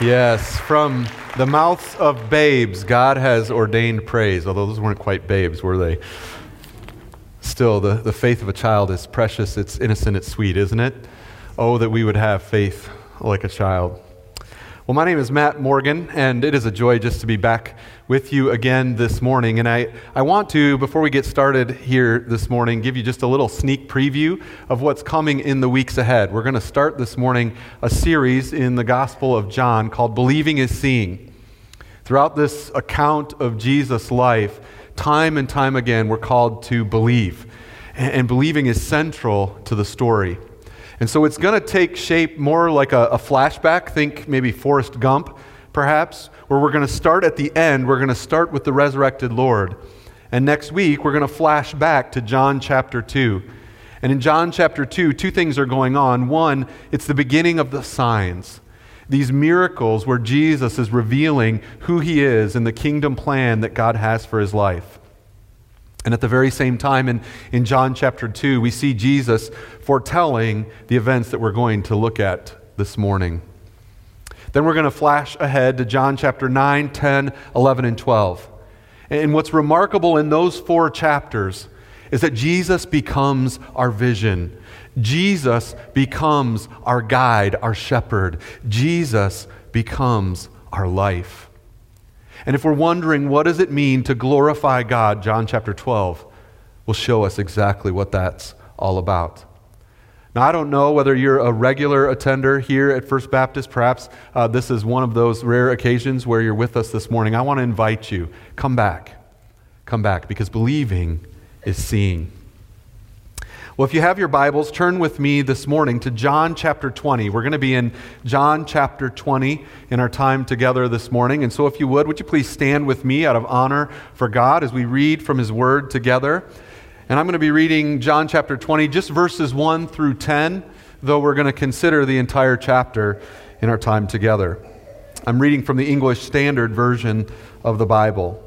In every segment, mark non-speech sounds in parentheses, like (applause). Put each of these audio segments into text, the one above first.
Yes, from the mouths of babes, God has ordained praise. Although those weren't quite babes, were they? Still, the, the faith of a child is precious, it's innocent, it's sweet, isn't it? Oh, that we would have faith like a child. Well, my name is Matt Morgan, and it is a joy just to be back with you again this morning. And I, I want to, before we get started here this morning, give you just a little sneak preview of what's coming in the weeks ahead. We're going to start this morning a series in the Gospel of John called Believing is Seeing. Throughout this account of Jesus' life, time and time again, we're called to believe. And, and believing is central to the story. And so it's going to take shape more like a, a, flashback. Think maybe Forrest Gump, perhaps, where we're going to start at the end. We're going to start with the resurrected Lord. And next week, we're going to flash back to John chapter 2. And in John chapter 2, two things are going on. One, it's the beginning of the signs. These miracles where Jesus is revealing who he is and the kingdom plan that God has for his life. And at the very same time, in, in John chapter 2, we see Jesus foretelling the events that we're going to look at this morning. Then we're going to flash ahead to John chapter 9, 10, 11, and 12. And what's remarkable in those four chapters is that Jesus becomes our vision. Jesus becomes our guide, our shepherd. Jesus becomes our life. And if we're wondering what does it mean to glorify God, John chapter 12 will show us exactly what that's all about. Now, I don't know whether you're a regular attender here at First Baptist. Perhaps uh, this is one of those rare occasions where you're with us this morning. I want to invite you, come back. Come back because believing is seeing. Well, if you have your Bibles, turn with me this morning to John chapter 20. We're going to be in John chapter 20 in our time together this morning. And so, if you would, would you please stand with me out of honor for God as we read from His Word together? And I'm going to be reading John chapter 20, just verses 1 through 10, though we're going to consider the entire chapter in our time together. I'm reading from the English Standard Version of the Bible.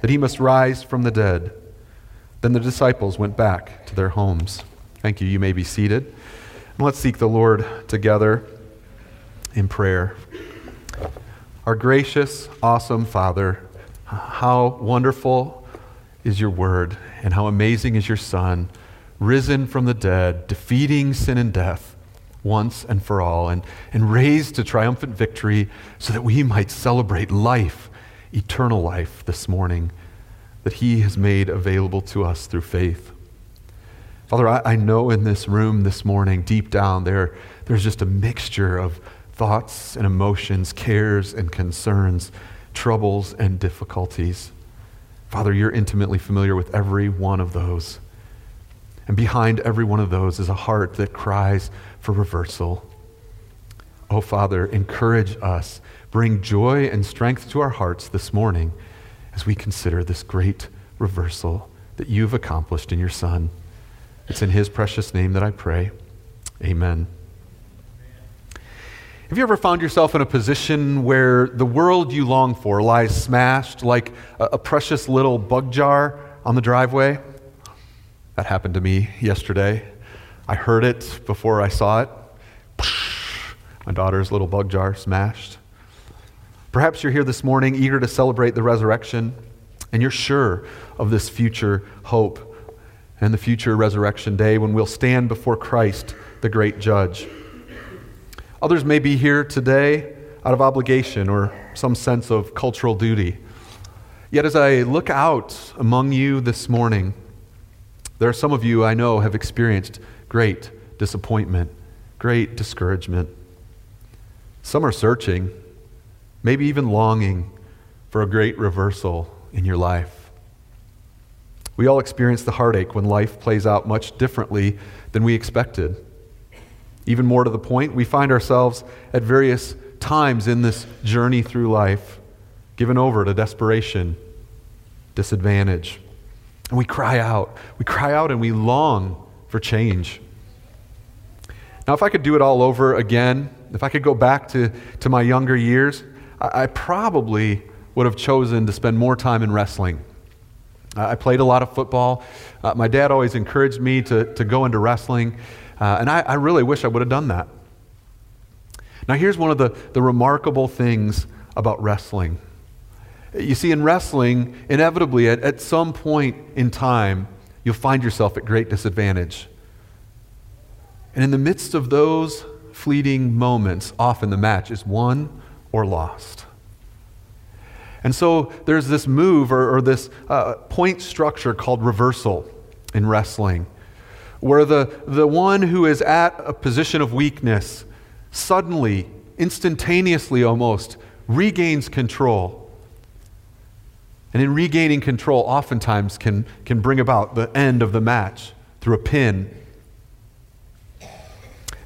that he must rise from the dead. Then the disciples went back to their homes. Thank you. You may be seated. And let's seek the Lord together in prayer. Our gracious, awesome Father, how wonderful is your word, and how amazing is your Son, risen from the dead, defeating sin and death once and for all, and, and raised to triumphant victory so that we might celebrate life eternal life this morning that He has made available to us through faith. Father, I, I, know in this room this morning, deep down there, there's just a mixture of thoughts and emotions, cares and concerns, troubles and difficulties. Father, you're intimately familiar with every one of those. And behind every one of those is a heart that cries for reversal. Oh, Father, encourage us bring joy and strength to our hearts this morning as we consider this great reversal that you've accomplished in your Son. It's in His precious name that I pray. Amen. Have you ever found yourself in a position where the world you long for lies smashed like a, precious little bug jar on the driveway? That happened to me yesterday. I heard it before I saw it. My daughter's little bug jar smashed. Perhaps you're here this morning eager to celebrate the resurrection, and you're sure of this future hope and the future resurrection day when we'll stand before Christ, the great judge. Others may be here today out of obligation or some sense of cultural duty. Yet as I look out among you this morning, there are some of you I know have experienced great disappointment, great discouragement. Some are searching, maybe even longing for a great reversal in your life. We all experience the heartache when life plays out much differently than we expected. Even more to the point, we find ourselves at various times in this journey through life given over to desperation, disadvantage. And we cry out. We cry out and we long for change. Now, if I could do it all over again, if I could go back to, to my younger years, I, I probably would have chosen to spend more time in wrestling. I played a lot of football. Uh, my dad always encouraged me to, to go into wrestling, uh, and I, I really wish I would have done that. Now, here's one of the, the remarkable things about wrestling. You see, in wrestling, inevitably, at, at some point in time, you'll find yourself at great disadvantage. And in the midst of those fleeting moments, often the match is won or lost. And so there's this move or, or this uh, point structure called reversal in wrestling, where the, the one who is at a position of weakness suddenly, instantaneously almost, regains control. And in regaining control, oftentimes can, can bring about the end of the match through a pin.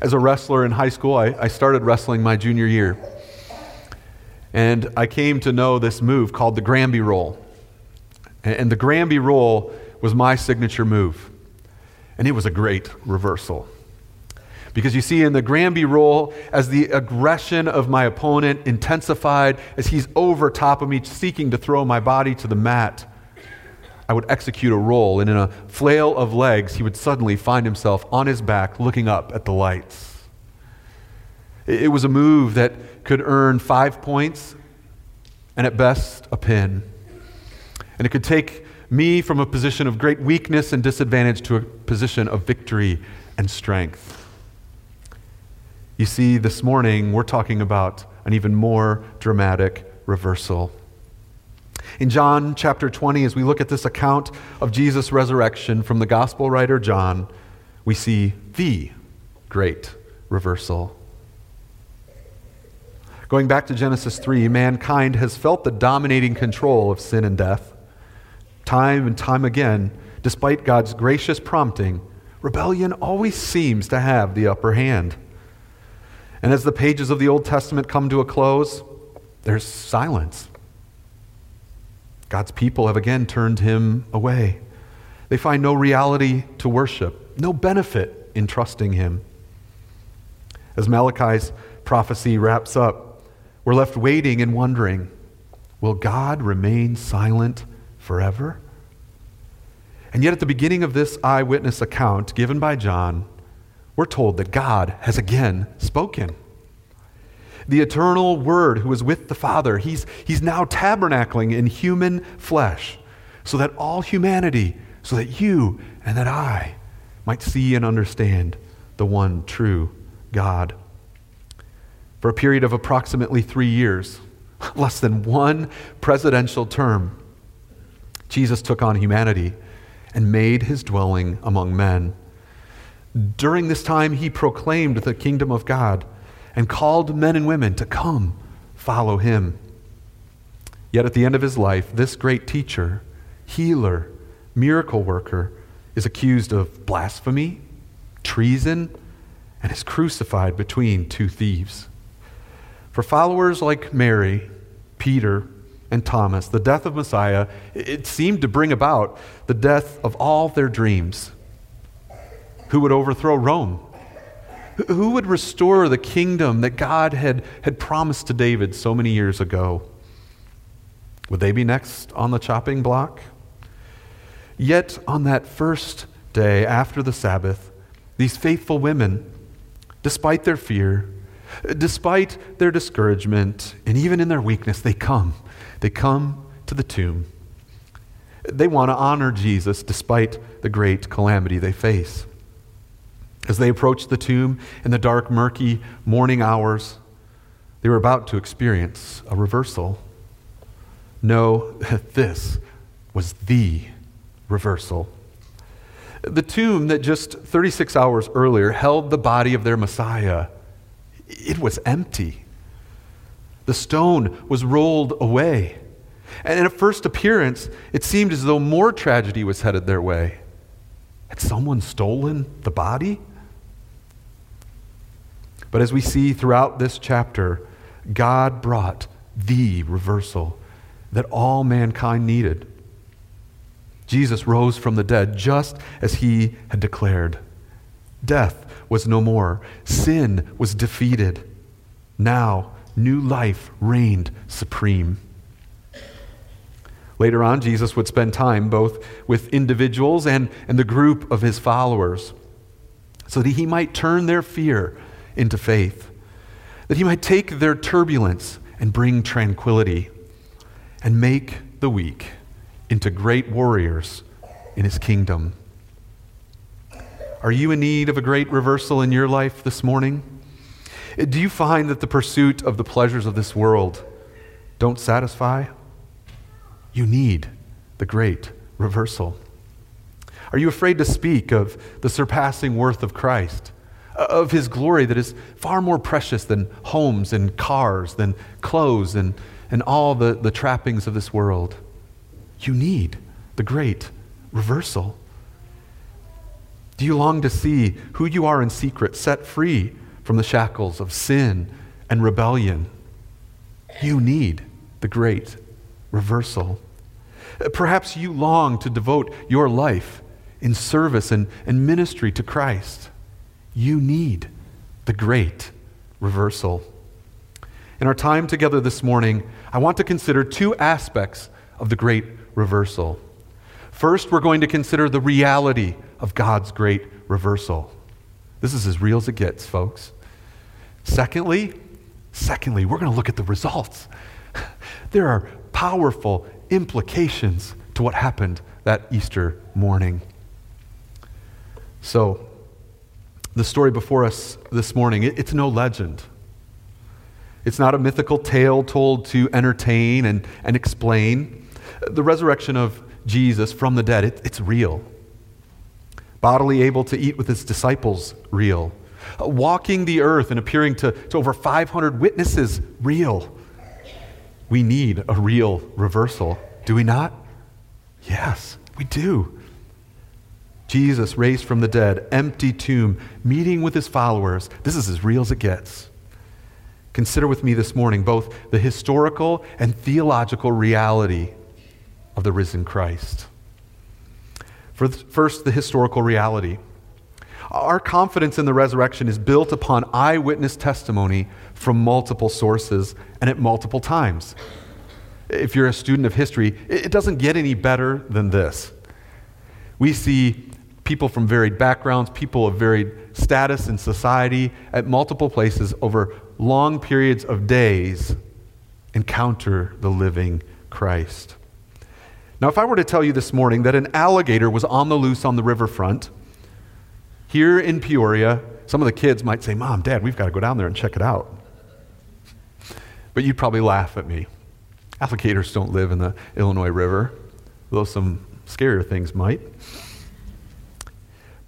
As a wrestler in high school, I, I started wrestling my junior year. And I came to know this move called the Granby roll. And the Granby roll was my signature move. And it was a great reversal. Because you see, in the Granby roll, as the aggression of my opponent intensified, as he's over top of me, seeking to throw my body to the mat, I would execute a roll, and in a flail of legs, he would suddenly find himself on his back looking up at the lights. It was a move that could earn five points and at best a pin. And it could take me from a position of great weakness and disadvantage to a position of victory and strength. You see, this morning we're talking about an even more dramatic reversal. In John chapter 20, as we look at this account of Jesus' resurrection from the gospel writer John, we see the great reversal. Going back to Genesis 3, mankind has felt the dominating control of sin and death. Time and time again, despite God's gracious prompting, rebellion always seems to have the upper hand. And as the pages of the Old Testament come to a close, there's silence. God's people have again turned him away. They find no reality to worship, no benefit in trusting him. As Malachi's prophecy wraps up, we're left waiting and wondering will God remain silent forever? And yet, at the beginning of this eyewitness account given by John, we're told that God has again spoken. The eternal Word who was with the Father, he's, he's now tabernacling in human flesh so that all humanity, so that you and that I might see and understand the one true God for a period of approximately three years, (laughs) less than one presidential term, Jesus took on humanity and made his dwelling among men. During this time, he proclaimed the kingdom of God and called men and women to come follow him. Yet at the end of his life, this great teacher, healer, miracle worker is accused of blasphemy, treason, and is crucified between two thieves. For followers like Mary, Peter, and Thomas, the death of Messiah, it seemed to bring about the death of all their dreams. Who would overthrow Rome? Who would restore the kingdom that God had, had promised to David so many years ago? Would they be next on the chopping block? Yet on that first day after the Sabbath, these faithful women, despite their fear, Despite their discouragement and even in their weakness, they come. They come to the tomb. They want to honor Jesus despite the great calamity they face. As they approached the tomb in the dark, murky morning hours, They were about to experience a reversal. No, (laughs) this was the reversal. The tomb that just 36 hours earlier held the body of their Messiah, it was empty. The stone was rolled away. And in a first appearance, it seemed as though more tragedy was headed their way. Had someone stolen the body? But as we see throughout this chapter, God brought the reversal that all mankind needed. Jesus rose from the dead just as he had declared. Death was no more, sin was defeated. Now, new life reigned supreme. Later on, Jesus would spend time both with individuals and, and the group of his followers so that he might turn their fear into faith, that he might take their turbulence and bring tranquility, and make the weak into great warriors in his kingdom. Are you in need of a great reversal in your life this morning? Do you find that the pursuit of the pleasures of this world don't satisfy? You need the great reversal. Are you afraid to speak of the surpassing worth of Christ, of his glory that is far more precious than homes and cars, than clothes and, and all the, the trappings of this world? You need the great reversal. Do you long to see who you are in secret set free from the shackles of sin and rebellion? You need the great reversal. Uh, perhaps you long to devote your life in service and, and ministry to Christ. You need the great reversal. In our time together this morning, I want to consider two aspects of the great reversal. First, we're going to consider the reality of God's great reversal. This is as real as it gets, folks. Secondly, secondly, we're going to look at the results. (laughs) There are powerful implications to what happened that Easter morning. So, the story before us this morning, it, it's no legend. It's not a mythical tale told to entertain and, and explain. The resurrection of Jesus from the dead, it, it's real. Bodily able to eat with his disciples, real. Uh, walking the earth and appearing to, to over 500 witnesses, real. We need a real reversal, do we not? Yes, we do. Jesus raised from the dead, empty tomb, meeting with his followers. This is as real as it gets. Consider with me this morning both the historical and theological reality of the risen Christ. First, the historical reality. Our confidence in the resurrection is built upon eyewitness testimony from multiple sources and at multiple times. If you're a student of history, it doesn't get any better than this. We see people from varied backgrounds, people of varied status in society at multiple places over long periods of days encounter the living Christ. Now, if I were to tell you this morning that an alligator was on the loose on the riverfront here in Peoria, some of the kids might say, Mom, Dad, we've got to go down there and check it out. But you'd probably laugh at me. Alligators don't live in the Illinois River, though some scarier things might.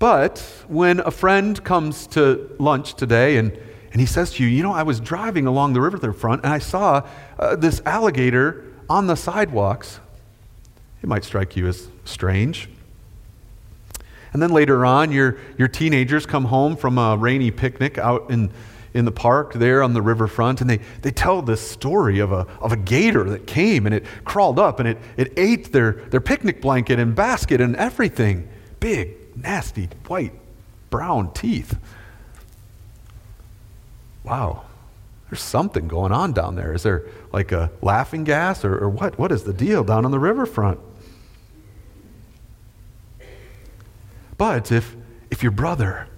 But when a friend comes to lunch today and, and he says to you, You know, I was driving along the riverfront and I saw uh, this alligator on the sidewalks, it might strike you as strange. And then later on, your, your teenagers come home from a rainy picnic out in, in the park there on the riverfront, and they, they tell this story of a, of a gator that came and it crawled up and it, it ate their, their picnic blanket and basket and everything. Big, nasty, white, brown teeth. Wow, there's something going on down there. Is there like a laughing gas or, or what? What is the deal down on the riverfront? But if, if your brother,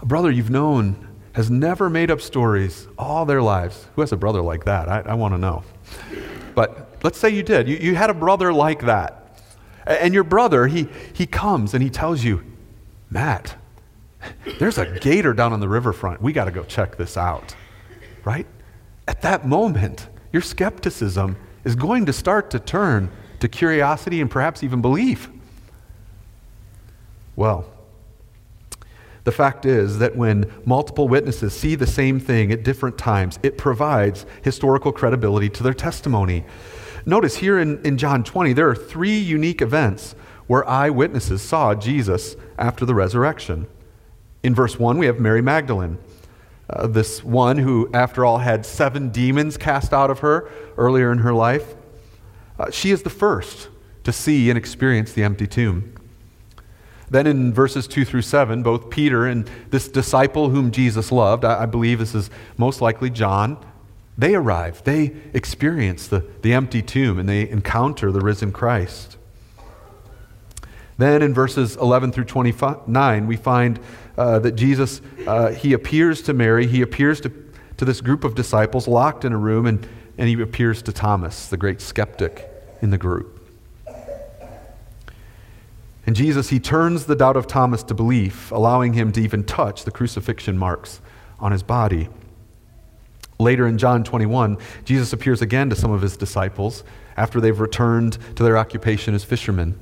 a brother you've known, has never made up stories all their lives, who has a brother like that? I, I want to know. But let's say you did. You, you had a brother like that. And your brother, he, he comes and he tells you, Matt, there's a gator down on the riverfront. We got to go check this out. Right? at that moment, your skepticism is going to start to turn to curiosity and perhaps even belief. Well, the fact is that when multiple witnesses see the same thing at different times, it provides historical credibility to their testimony. Notice here in, in John 20, there are three unique events where eyewitnesses saw Jesus after the resurrection. In verse 1, we have Mary Magdalene, uh, this one who, after all, had seven demons cast out of her earlier in her life. Uh, she is the first to see and experience the empty tomb. Then in verses 2 through 7, both Peter and this disciple whom Jesus loved, I, I believe this is most likely John, they arrive. They experience the, the empty tomb and they encounter the risen Christ. Then in verses 11 through 29, we find uh, that Jesus, uh, he appears to Mary, he appears to, to this group of disciples locked in a room, and, and he appears to Thomas, the great skeptic in the group. And Jesus, he turns the doubt of Thomas to belief, allowing him to even touch the crucifixion marks on his body. Later in John 21, Jesus appears again to some of his disciples after they've returned to their occupation as fishermen.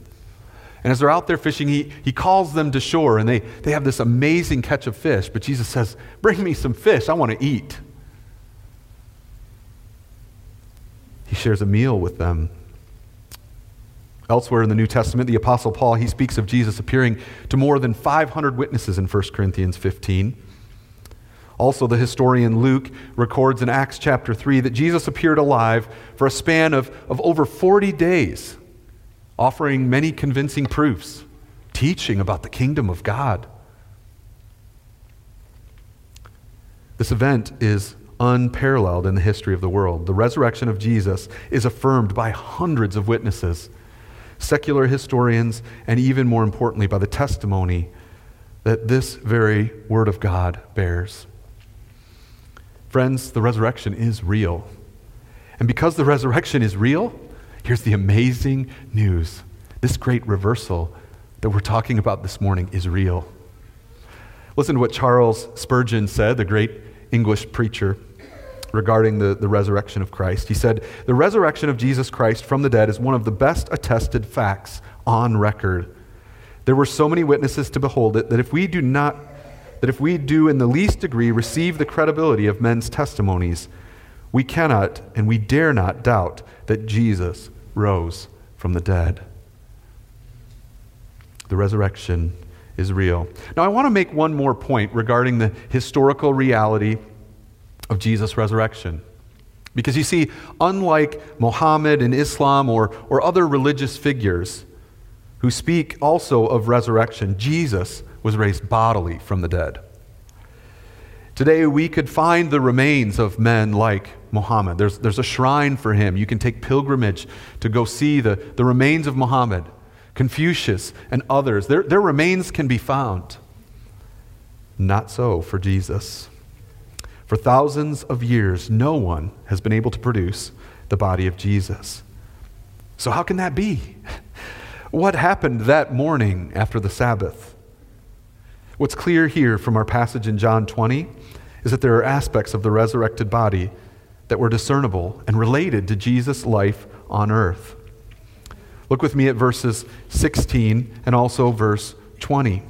And as they're out there fishing, he, he calls them to shore, and they, they have this amazing catch of fish. But Jesus says, Bring me some fish. I want to eat. He shares a meal with them. Elsewhere in the New Testament, the Apostle Paul, he speaks of Jesus appearing to more than 500 witnesses in 1 Corinthians 15. Also, the historian Luke records in Acts chapter 3 that Jesus appeared alive for a span of, of over 40 days, offering many convincing proofs, teaching about the kingdom of God. This event is unparalleled in the history of the world. The resurrection of Jesus is affirmed by hundreds of witnesses secular historians, and even more importantly, by the testimony that this very Word of God bears. Friends, the resurrection is real. And because the resurrection is real, here's the amazing news this great reversal that we're talking about this morning is real. Listen to what Charles Spurgeon said, the great English preacher regarding the, the resurrection of Christ. He said, The resurrection of Jesus Christ from the dead is one of the best attested facts on record. There were so many witnesses to behold it that if we do not that if we do in the least degree receive the credibility of men's testimonies, we cannot and we dare not doubt that Jesus rose from the dead. The resurrection is real. Now, I want to make one more point regarding the historical reality of Jesus' resurrection. Because you see, unlike Mohammed and Islam or, or other religious figures who speak also of resurrection, Jesus was raised bodily from the dead. Today, we could find the remains of men like Muhammad. There's, there's a shrine for him. You can take pilgrimage to go see the, the remains of Muhammad, Confucius, and others. Their, their remains can be found. Not so for Jesus. For thousands of years, no one has been able to produce the body of Jesus. So, how can that be? (laughs) What happened that morning after the Sabbath? What's clear here from our passage in John 20 is that there are aspects of the resurrected body that were discernible and related to Jesus' life on earth. Look with me at verses 16 and also verse 20.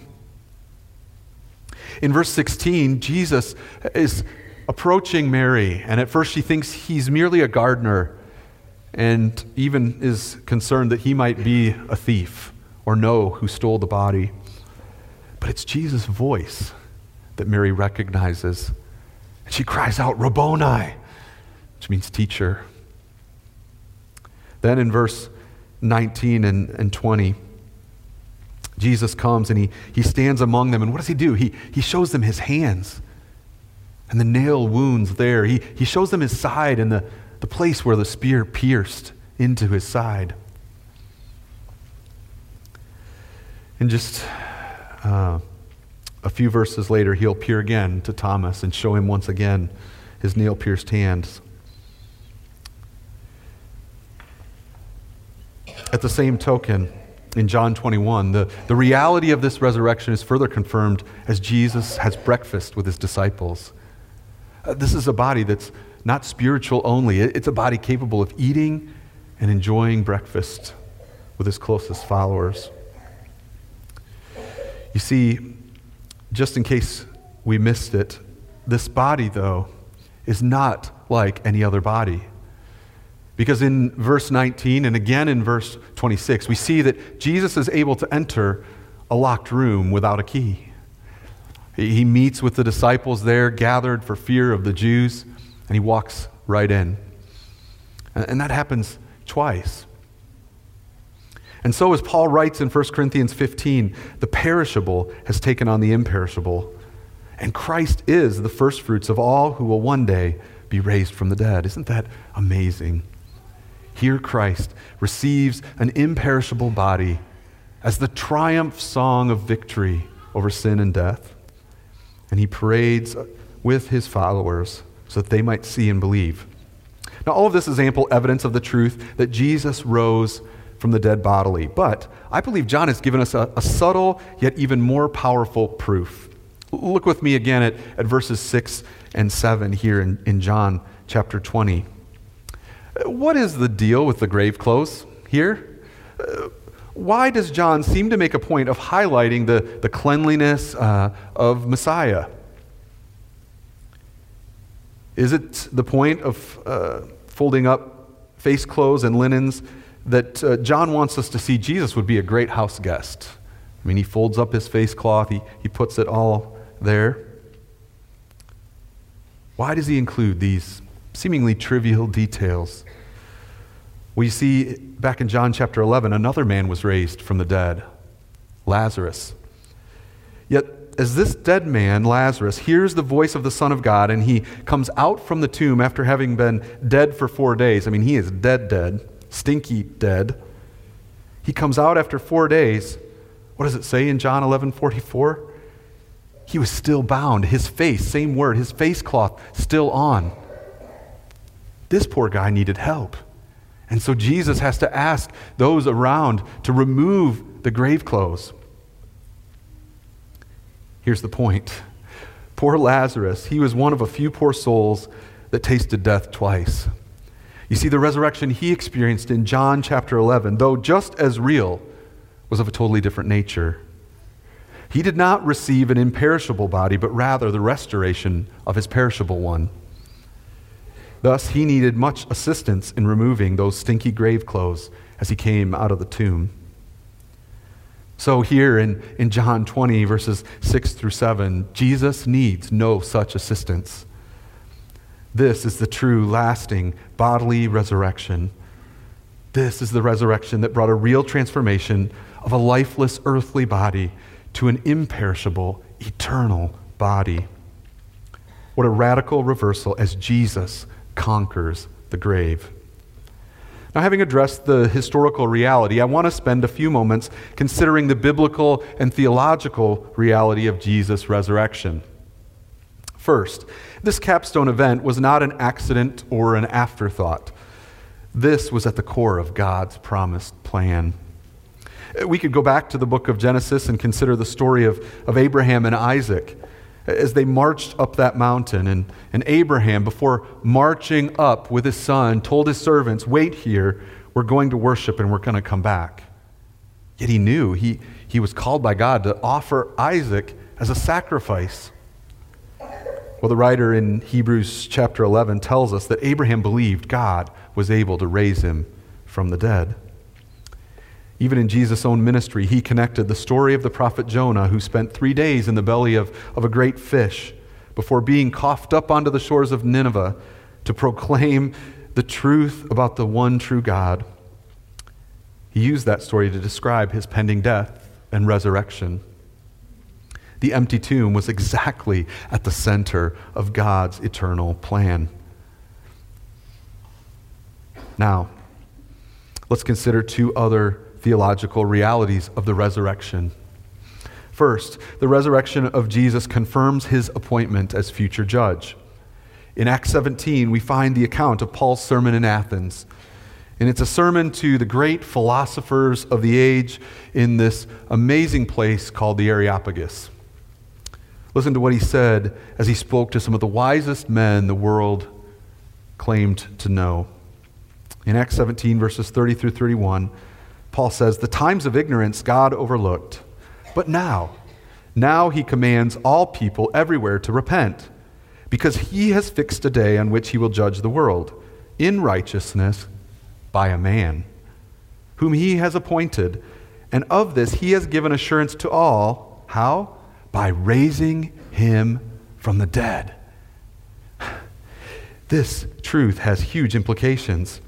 In verse 16, Jesus is approaching Mary, and at first she thinks he's merely a gardener and even is concerned that he might be a thief or know who stole the body. But it's Jesus' voice that Mary recognizes. And she cries out, Rabboni, which means teacher. Then in verse 19 and, and 20, Jesus comes and he, he stands among them. And what does he do? He, he shows them his hands and the nail wounds there. He, he shows them his side and the, the place where the spear pierced into his side. And just uh, a few verses later, he'll appear again to Thomas and show him once again his nail pierced hands. At the same token, in John 21, the, the reality of this resurrection is further confirmed as Jesus has breakfast with his disciples. Uh, this is a body that's not spiritual only. It's a body capable of eating and enjoying breakfast with his closest followers. You see, just in case we missed it, this body, though, is not like any other body. Because in verse 19 and again in verse 26, we see that Jesus is able to enter a locked room without a key. He meets with the disciples there, gathered for fear of the Jews, and he walks right in. And that happens twice. And so, as Paul writes in 1 Corinthians 15, the perishable has taken on the imperishable. And Christ is the firstfruits of all who will one day be raised from the dead. Isn't that amazing? Here, Christ receives an imperishable body as the triumph song of victory over sin and death. And he parades with his followers so that they might see and believe. Now, all of this is ample evidence of the truth that Jesus rose from the dead bodily. But I believe John has given us a, a subtle yet even more powerful proof. Look with me again at, at verses 6 and 7 here in, in John chapter 20. What is the deal with the grave clothes here? Uh, why does John seem to make a point of highlighting the, the cleanliness uh, of Messiah? Is it the point of uh, folding up face clothes and linens that uh, John wants us to see Jesus would be a great house guest? I mean, he folds up his face cloth, he, he puts it all there. Why does he include these seemingly trivial details? We see back in John chapter 11, another man was raised from the dead, Lazarus. Yet, as this dead man, Lazarus, hears the voice of the Son of God and he comes out from the tomb after having been dead for four days, I mean, he is dead, dead, stinky dead. He comes out after four days. What does it say in John 11 44? He was still bound. His face, same word, his face cloth still on. This poor guy needed help. And so Jesus has to ask those around to remove the grave clothes. Here's the point poor Lazarus, he was one of a few poor souls that tasted death twice. You see, the resurrection he experienced in John chapter 11, though just as real, was of a totally different nature. He did not receive an imperishable body, but rather the restoration of his perishable one. Thus, he needed much assistance in removing those stinky grave clothes as he came out of the tomb. So, here in, in John 20, verses 6 through 7, Jesus needs no such assistance. This is the true, lasting, bodily resurrection. This is the resurrection that brought a real transformation of a lifeless earthly body to an imperishable, eternal body. What a radical reversal as Jesus conquers the grave. Now, having addressed the historical reality, I want to spend a few moments considering the biblical and theological reality of Jesus' resurrection. First, this capstone event was not an accident or an afterthought. This was at the core of God's promised plan. We could go back to the book of Genesis and consider the story of, of Abraham and Isaac as they marched up that mountain. And, and Abraham, before marching up with his son, told his servants, Wait here, we're going to worship and we're going to come back. Yet he knew he, he was called by God to offer Isaac as a sacrifice. Well, the writer in Hebrews chapter 11 tells us that Abraham believed God was able to raise him from the dead. Even in Jesus' own ministry, he connected the story of the prophet Jonah, who spent three days in the belly of, of a great fish before being coughed up onto the shores of Nineveh to proclaim the truth about the one true God. He used that story to describe his pending death and resurrection. The empty tomb was exactly at the center of God's eternal plan. Now, let's consider two other theological realities of the resurrection. First, the resurrection of Jesus confirms his appointment as future judge. In Acts 17, we find the account of Paul's sermon in Athens. And it's a sermon to the great philosophers of the age in this amazing place called the Areopagus. Listen to what he said as he spoke to some of the wisest men the world claimed to know. In Acts 17, verses 30 through 31, Paul says, The times of ignorance God overlooked, but now, now he commands all people everywhere to repent, because he has fixed a day on which he will judge the world in righteousness by a man, whom he has appointed. And of this he has given assurance to all. How? By raising him from the dead. This truth has huge implications.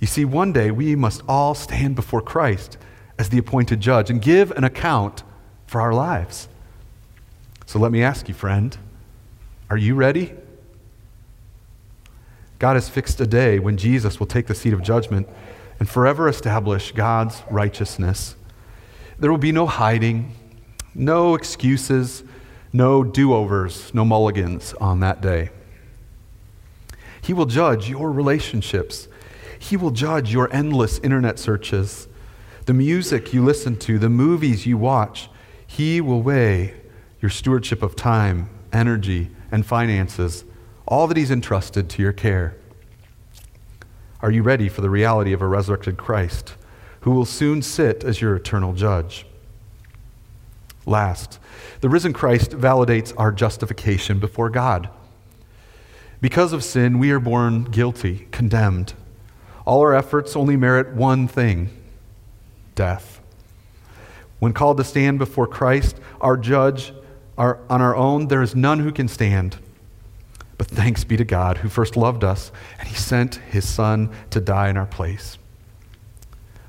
You see, one day we must all stand before Christ as the appointed judge and give an account for our lives. So let me ask you, friend, are you ready? God has fixed a day when Jesus will take the seat of judgment and forever establish God's righteousness. There will be no hiding, no excuses, no do overs, no mulligans on that day. He will judge your relationships. He will judge your endless internet searches, the music you listen to, the movies you watch. He will weigh your stewardship of time, energy, and finances, all that He's entrusted to your care. Are you ready for the reality of a resurrected Christ who will soon sit as your eternal judge? Last, the risen Christ validates our justification before God. Because of sin, we are born guilty, condemned. All our efforts only merit one thing death. When called to stand before Christ, our judge, our, on our own, there is none who can stand. But thanks be to God who first loved us, and he sent his Son to die in our place.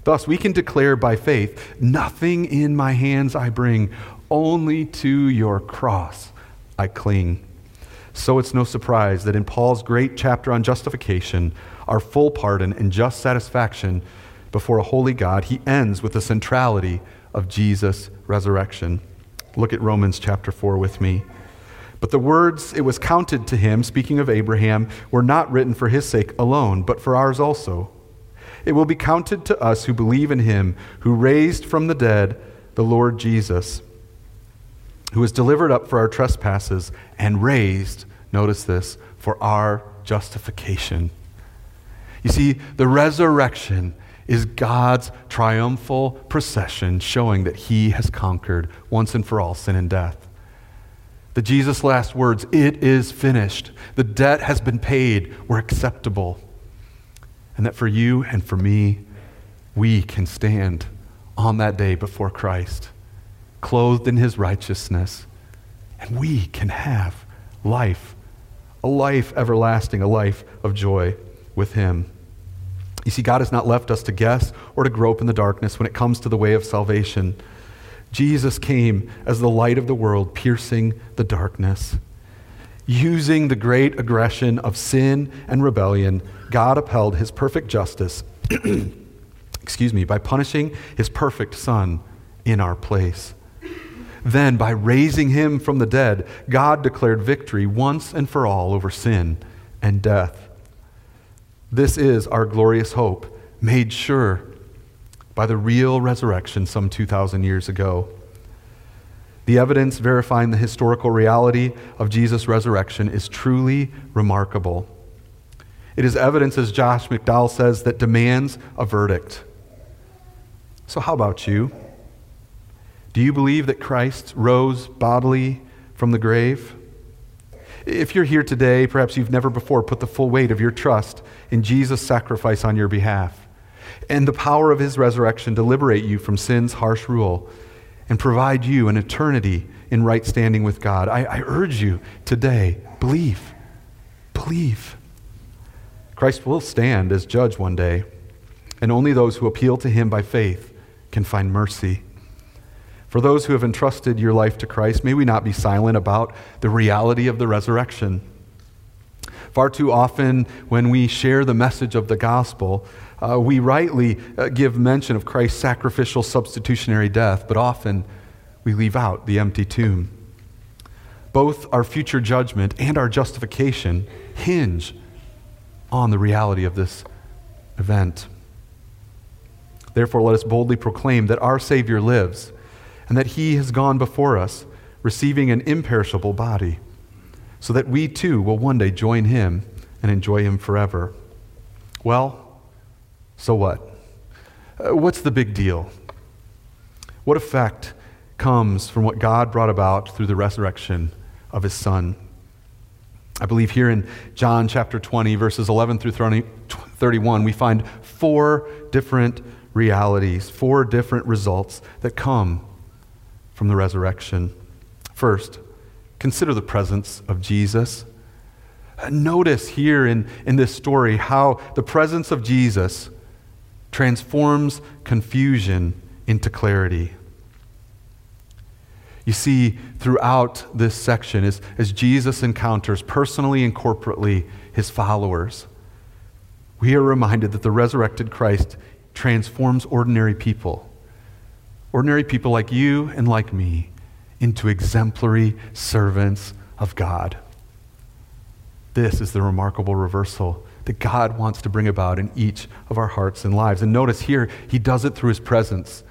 Thus, we can declare by faith nothing in my hands I bring, only to your cross I cling. So it's no surprise that in Paul's great chapter on justification, our full pardon and just satisfaction before a holy God, he ends with the centrality of Jesus' resurrection. Look at Romans chapter 4 with me. But the words it was counted to him, speaking of Abraham, were not written for his sake alone, but for ours also. It will be counted to us who believe in him, who raised from the dead the Lord Jesus who was delivered up for our trespasses and raised, notice this, for our justification. You see, the resurrection is God's triumphal procession showing that he has conquered once and for all sin and death. The Jesus' last words, it is finished. The debt has been paid. We're acceptable. And that for you and for me, we can stand on that day before Christ clothed in his righteousness. And we can have life, a life everlasting, a life of joy with him. You see, God has not left us to guess or to grope in the darkness when it comes to the way of salvation. Jesus came as the light of the world, piercing the darkness. Using the great aggression of sin and rebellion, God upheld his perfect justice, (clears throat) excuse me, by punishing his perfect Son in our place. Then, by raising him from the dead, God declared victory once and for all over sin and death. This is our glorious hope, made sure by the real resurrection some 2,000 years ago. The evidence verifying the historical reality of Jesus' resurrection is truly remarkable. It is evidence, as Josh McDowell says, that demands a verdict. So, how about you? Do you believe that Christ rose bodily from the grave? If you're here today, perhaps you've never before put the full weight of your trust in Jesus' sacrifice on your behalf and the power of his resurrection to liberate you from sin's harsh rule and provide you an eternity in right standing with God. I, I urge you today, believe. Believe. Christ will stand as judge one day, and only those who appeal to him by faith can find mercy. For those who have entrusted your life to Christ, may we not be silent about the reality of the resurrection. Far too often, when we share the message of the gospel, uh, we rightly uh, give mention of Christ's sacrificial substitutionary death, but often we leave out the empty tomb. Both our future judgment and our justification hinge on the reality of this event. Therefore, let us boldly proclaim that our Savior lives and that he has gone before us, receiving an imperishable body, so that we too will one day join him and enjoy Him forever. Well, so what? Uh, what's the big deal? What effect comes from what God brought about through the resurrection of His Son? I believe here in John chapter 20, verses 11 through 31, we find four different realities, four different results that come from the resurrection. First, consider the presence of Jesus. Notice here in, in this story how the presence of Jesus transforms confusion into clarity. You see, throughout this section, as, as Jesus encounters personally and corporately his followers, we are reminded that the resurrected Christ transforms ordinary people, ordinary people like you and like me, into exemplary servants of God. This is the remarkable reversal that God wants to bring about in each of our hearts and lives. And notice here, he does it through his presence.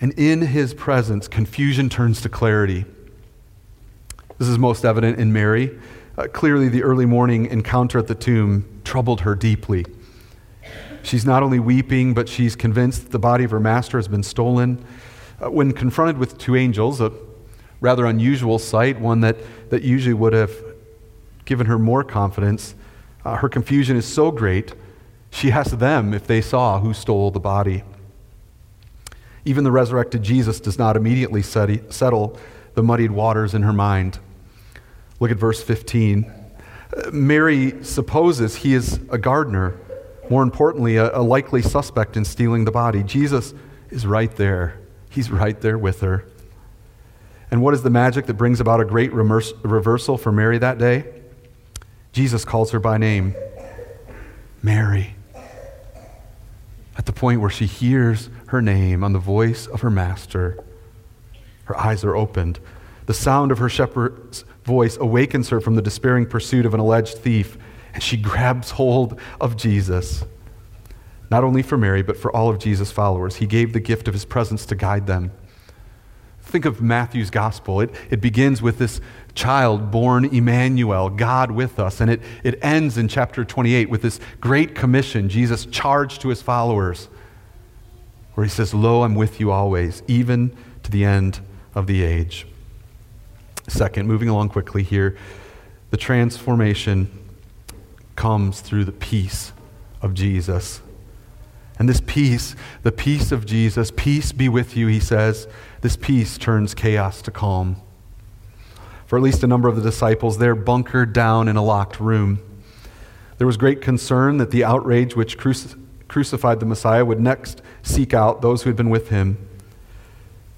And in his presence, confusion turns to clarity. This is most evident in Mary. Uh, clearly, the early morning encounter at the tomb troubled her deeply. She's not only weeping, but she's convinced that the body of her master has been stolen. Uh, when confronted with two angels, a rather unusual sight, one that, that usually would have given her more confidence, uh, her confusion is so great, she asks them if they saw who stole the body. Even the resurrected Jesus does not immediately settle the muddied waters in her mind. Look at verse 15. Uh, Mary supposes he is a gardener, more importantly, a, a likely suspect in stealing the body. Jesus is right there. He's right there with her. And what is the magic that brings about a great reversal for Mary that day? Jesus calls her by name Mary. At the point where she hears her name on the voice of her master, her eyes are opened. The sound of her shepherd's voice awakens her from the despairing pursuit of an alleged thief, and she grabs hold of Jesus. Not only for Mary, but for all of Jesus' followers. He gave the gift of his presence to guide them. Think of Matthew's gospel. It, it begins with this child born Emmanuel, God with us. And it, it ends in chapter 28 with this great commission Jesus charged to his followers, where he says, Lo, I'm with you always, even to the end of the age. Second, moving along quickly here, the transformation comes through the peace of Jesus. And this peace, the peace of Jesus, peace be with you, he says, this peace turns chaos to calm. For at least a number of the disciples, they're bunkered down in a locked room. There was great concern that the outrage which cruci- crucified the Messiah would next seek out those who had been with him.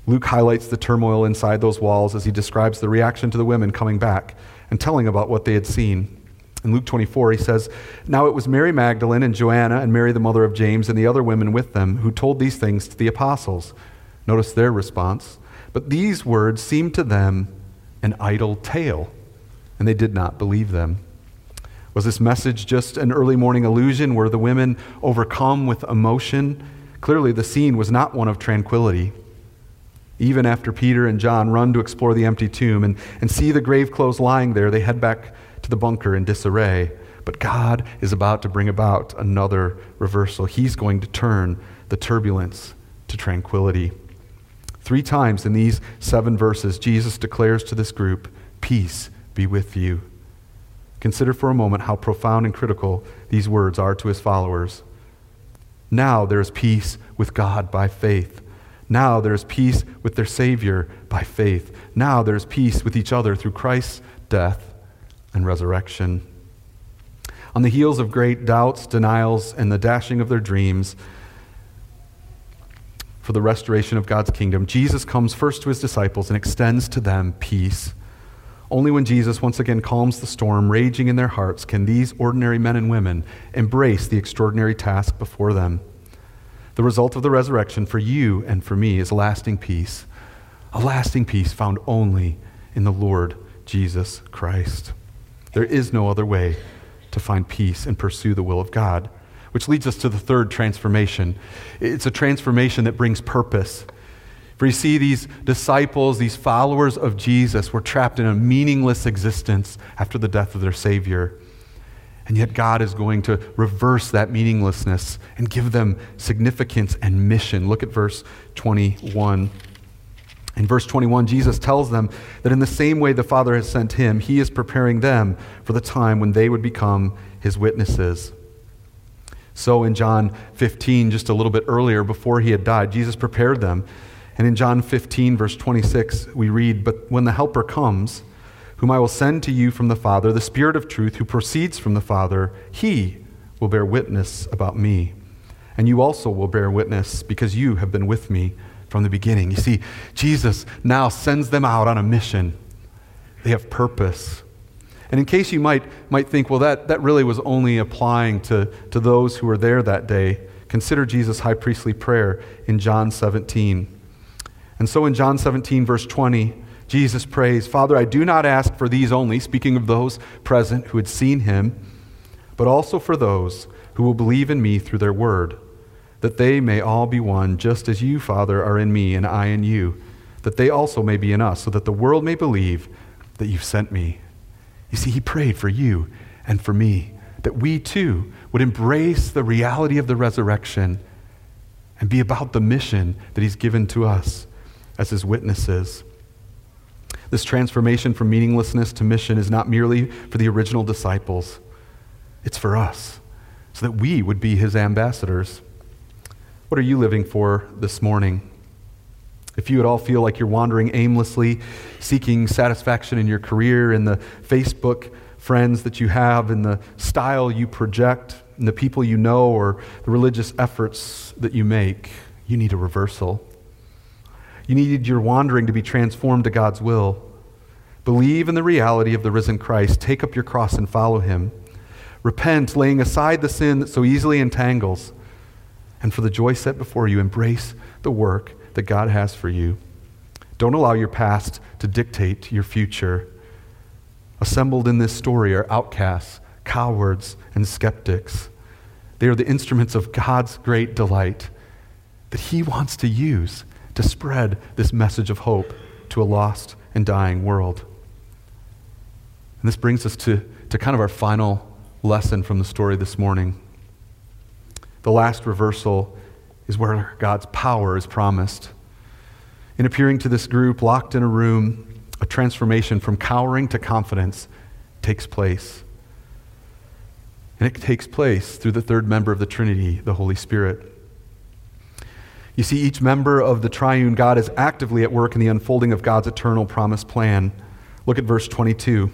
Luke highlights the turmoil inside those walls as he describes the reaction to the women coming back and telling about what they had seen. In Luke 24, he says, Now it was Mary Magdalene and Joanna and Mary, the mother of James, and the other women with them who told these things to the apostles. Notice their response. But these words seemed to them an idle tale, and they did not believe them. Was this message just an early morning illusion? Were the women overcome with emotion? Clearly, the scene was not one of tranquility. Even after Peter and John run to explore the empty tomb and, and see the grave clothes lying there, they head back to the bunker in disarray. But God is about to bring about another reversal. He's going to turn the turbulence to tranquility. Three times in these seven verses, Jesus declares to this group, Peace be with you. Consider for a moment how profound and critical these words are to his followers. Now there is peace with God by faith. Now there is peace with their Savior by faith. Now there is peace with each other through Christ's death and resurrection. On the heels of great doubts, denials, and the dashing of their dreams for the restoration of God's kingdom, Jesus comes first to his disciples and extends to them peace. Only when Jesus once again calms the storm raging in their hearts can these ordinary men and women embrace the extraordinary task before them. The result of the resurrection for you and for me is lasting peace, a lasting peace found only in the Lord Jesus Christ. There is no other way to find peace and pursue the will of God. Which leads us to the third transformation. It's a transformation that brings purpose. For you see, these disciples, these followers of Jesus, were trapped in a meaningless existence after the death of their Savior. And yet, God is going to reverse that meaninglessness and give them significance and mission. Look at verse 21. In verse 21, Jesus tells them that in the same way the Father has sent him, he is preparing them for the time when they would become his witnesses. So in John 15, just a little bit earlier, before he had died, Jesus prepared them. And in John 15, verse 26, we read, But when the Helper comes, whom I will send to you from the Father, the Spirit of truth who proceeds from the Father, he will bear witness about me. And you also will bear witness because you have been with me from the beginning. You see, Jesus now sends them out on a mission. They have purpose. And in case you might, might think, well, that, that really was only applying to, to those who were there that day, consider Jesus' high priestly prayer in John 17. And so in John 17, verse 20, Jesus prays, Father, I do not ask for these only, speaking of those present who had seen him, but also for those who will believe in me through their word, that they may all be one, just as you, Father, are in me and I in you, that they also may be in us, so that the world may believe that you've sent me. You see, he prayed for you and for me that we too would embrace the reality of the resurrection and be about the mission that he's given to us as his witnesses. This transformation from meaninglessness to mission is not merely for the original disciples, it's for us, so that we would be his ambassadors. What are you living for this morning? If you at all feel like you're wandering aimlessly, seeking satisfaction in your career, in the Facebook friends that you have, in the style you project, in the people you know, or the religious efforts that you make, you need a reversal. You need your wandering to be transformed to God's will. Believe in the reality of the risen Christ. Take up your cross and follow him. Repent, laying aside the sin that so easily entangles. And for the joy set before you, embrace the work that God has for you. Don't allow your past to dictate your future. Assembled in this story are outcasts, cowards, and skeptics. They are the instruments of God's great delight that He wants to use to spread this message of hope to a lost and dying world. And this brings us to, to kind of our final lesson from the story this morning. The last reversal is where God's power is promised. In appearing to this group locked in a room, a transformation from cowering to confidence takes place. And it takes place through the third member of the Trinity, the Holy Spirit. You see, each member of the triune God is actively at work in the unfolding of God's eternal promise plan. Look at verse 22.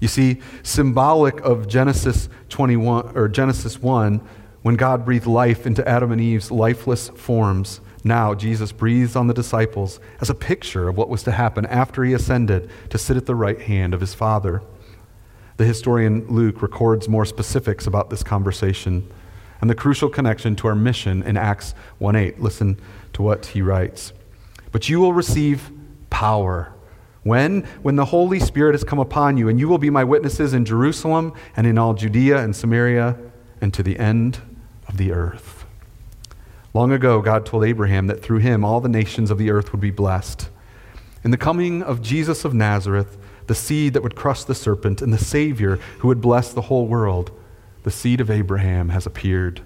You see, symbolic of Genesis 21 or Genesis 1, when God breathed life into Adam and Eve's lifeless forms, now Jesus breathes on the disciples as a picture of what was to happen after he ascended to sit at the right hand of his Father. The historian Luke records more specifics about this conversation and the crucial connection to our mission in Acts 1:8. Listen to what he writes. But you will receive power when when the Holy Spirit has come upon you and you will be my witnesses in Jerusalem and in all Judea and Samaria and to the end of the earth. Long ago, God told Abraham that through him all the nations of the earth would be blessed. In the coming of Jesus of Nazareth, the seed that would crush the serpent, and the Savior who would bless the whole world, the seed of Abraham has appeared.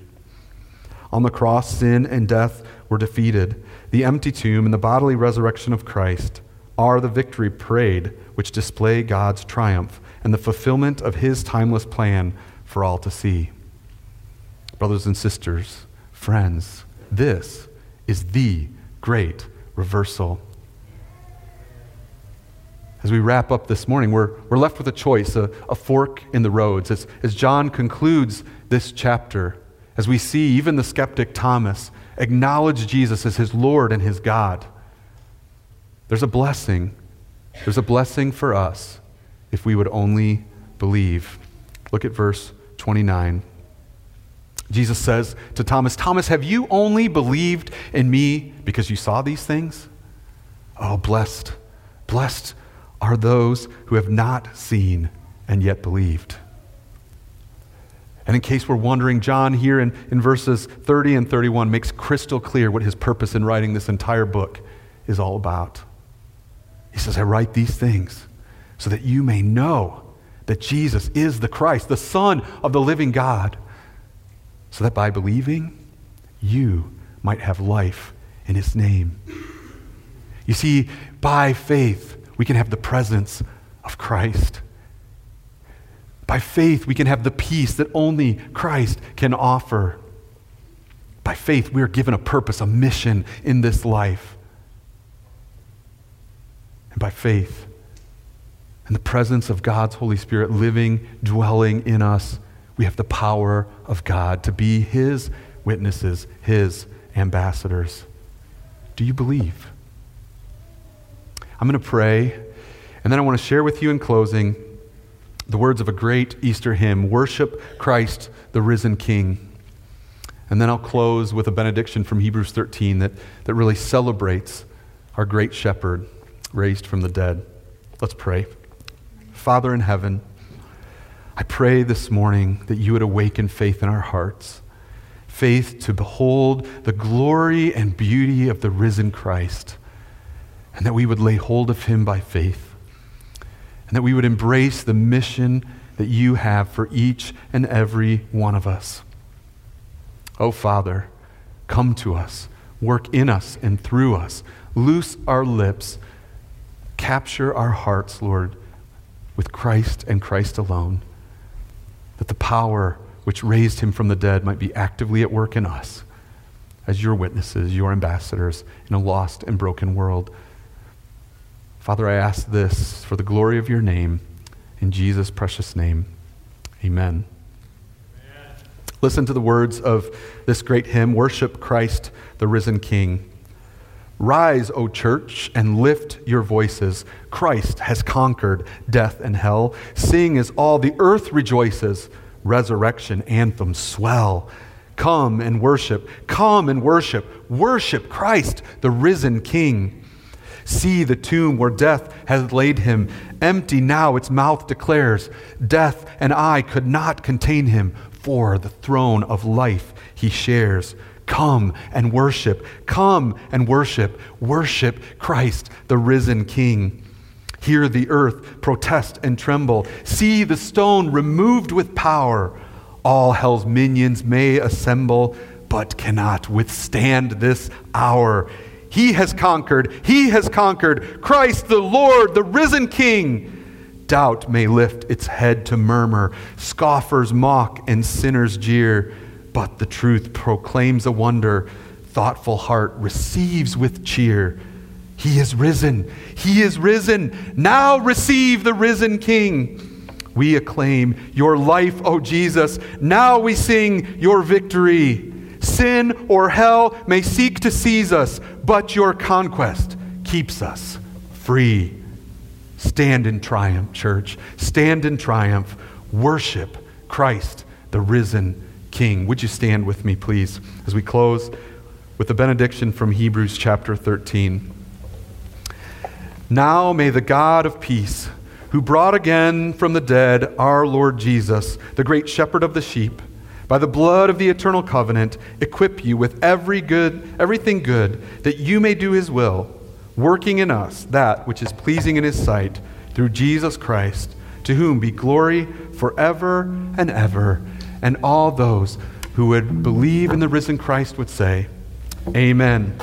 On the cross, sin and death were defeated. The empty tomb and the bodily resurrection of Christ are the victory parade which display God's triumph and the fulfillment of his timeless plan for all to see. Brothers and sisters, friends, this is the great reversal. As we wrap up this morning, we're, we're left with a choice, a, a fork in the roads. As, as John concludes this chapter, as we see even the skeptic Thomas acknowledge Jesus as his Lord and his God, there's a blessing. There's a blessing for us if we would only believe. Look at verse 29. Jesus says to Thomas, Thomas, have you only believed in me because you saw these things? Oh, blessed, blessed are those who have not seen and yet believed. And in case we're wondering, John here in, in verses 30 and 31 makes crystal clear what his purpose in writing this entire book is all about. He says, I write these things so that you may know that Jesus is the Christ, the Son of the living God, so that by believing, you might have life in his name. You see, by faith, we can have the presence of Christ. By faith, we can have the peace that only Christ can offer. By faith, we are given a purpose, a mission in this life. And by faith, and the presence of God's Holy Spirit living, dwelling in us, we have the power of God to be His witnesses, His ambassadors. Do you believe? I'm going to pray, and then I want to share with you in closing the words of a great Easter hymn Worship Christ, the risen King. And then I'll close with a benediction from Hebrews 13 that, that really celebrates our great shepherd raised from the dead. Let's pray. Father in heaven, I pray this morning that you would awaken faith in our hearts faith to behold the glory and beauty of the risen Christ, and that we would lay hold of him by faith, and that we would embrace the mission that you have for each and every one of us. Oh, Father, come to us, work in us and through us, loose our lips, capture our hearts, Lord with Christ and Christ alone, that the power which raised him from the dead might be actively at work in us as your witnesses, your ambassadors in a lost and broken world. Father, I ask this for the glory of your name, in Jesus' precious name. Amen. Amen. Listen to the words of this great hymn Worship Christ, the risen King. Rise, O church, and lift your voices. Christ has conquered death and hell. Sing as all the earth rejoices. Resurrection anthems swell. Come and worship. Come and worship. Worship Christ, the risen King. See the tomb where death has laid him. Empty now its mouth declares. Death and I could not contain him, for the throne of life he shares. Come and worship. Come and worship. Worship Christ, the risen King. Hear the earth protest and tremble. See the stone removed with power. All hell's minions may assemble, but cannot withstand this hour. He has conquered. He has conquered. Christ the Lord, the risen King. Doubt may lift its head to murmur. Scoffers mock and sinners jeer. But the truth proclaims a wonder. Thoughtful heart receives with cheer. He is risen. He is risen. Now receive the risen King. We acclaim your life, O Jesus. Now we sing your victory. Sin or hell may seek to seize us, but your conquest keeps us free. Stand in triumph, church. Stand in triumph. Worship Christ, the risen King. Would you stand with me, please, as we close with the benediction from Hebrews chapter 13? Now may the God of peace, who brought again from the dead our Lord Jesus, the great shepherd of the sheep, by the blood of the eternal covenant, equip you with every good, everything good, that you may do his will, working in us that which is pleasing in his sight, through Jesus Christ, to whom be glory forever and ever. And all those who would believe in the risen Christ would say, Amen.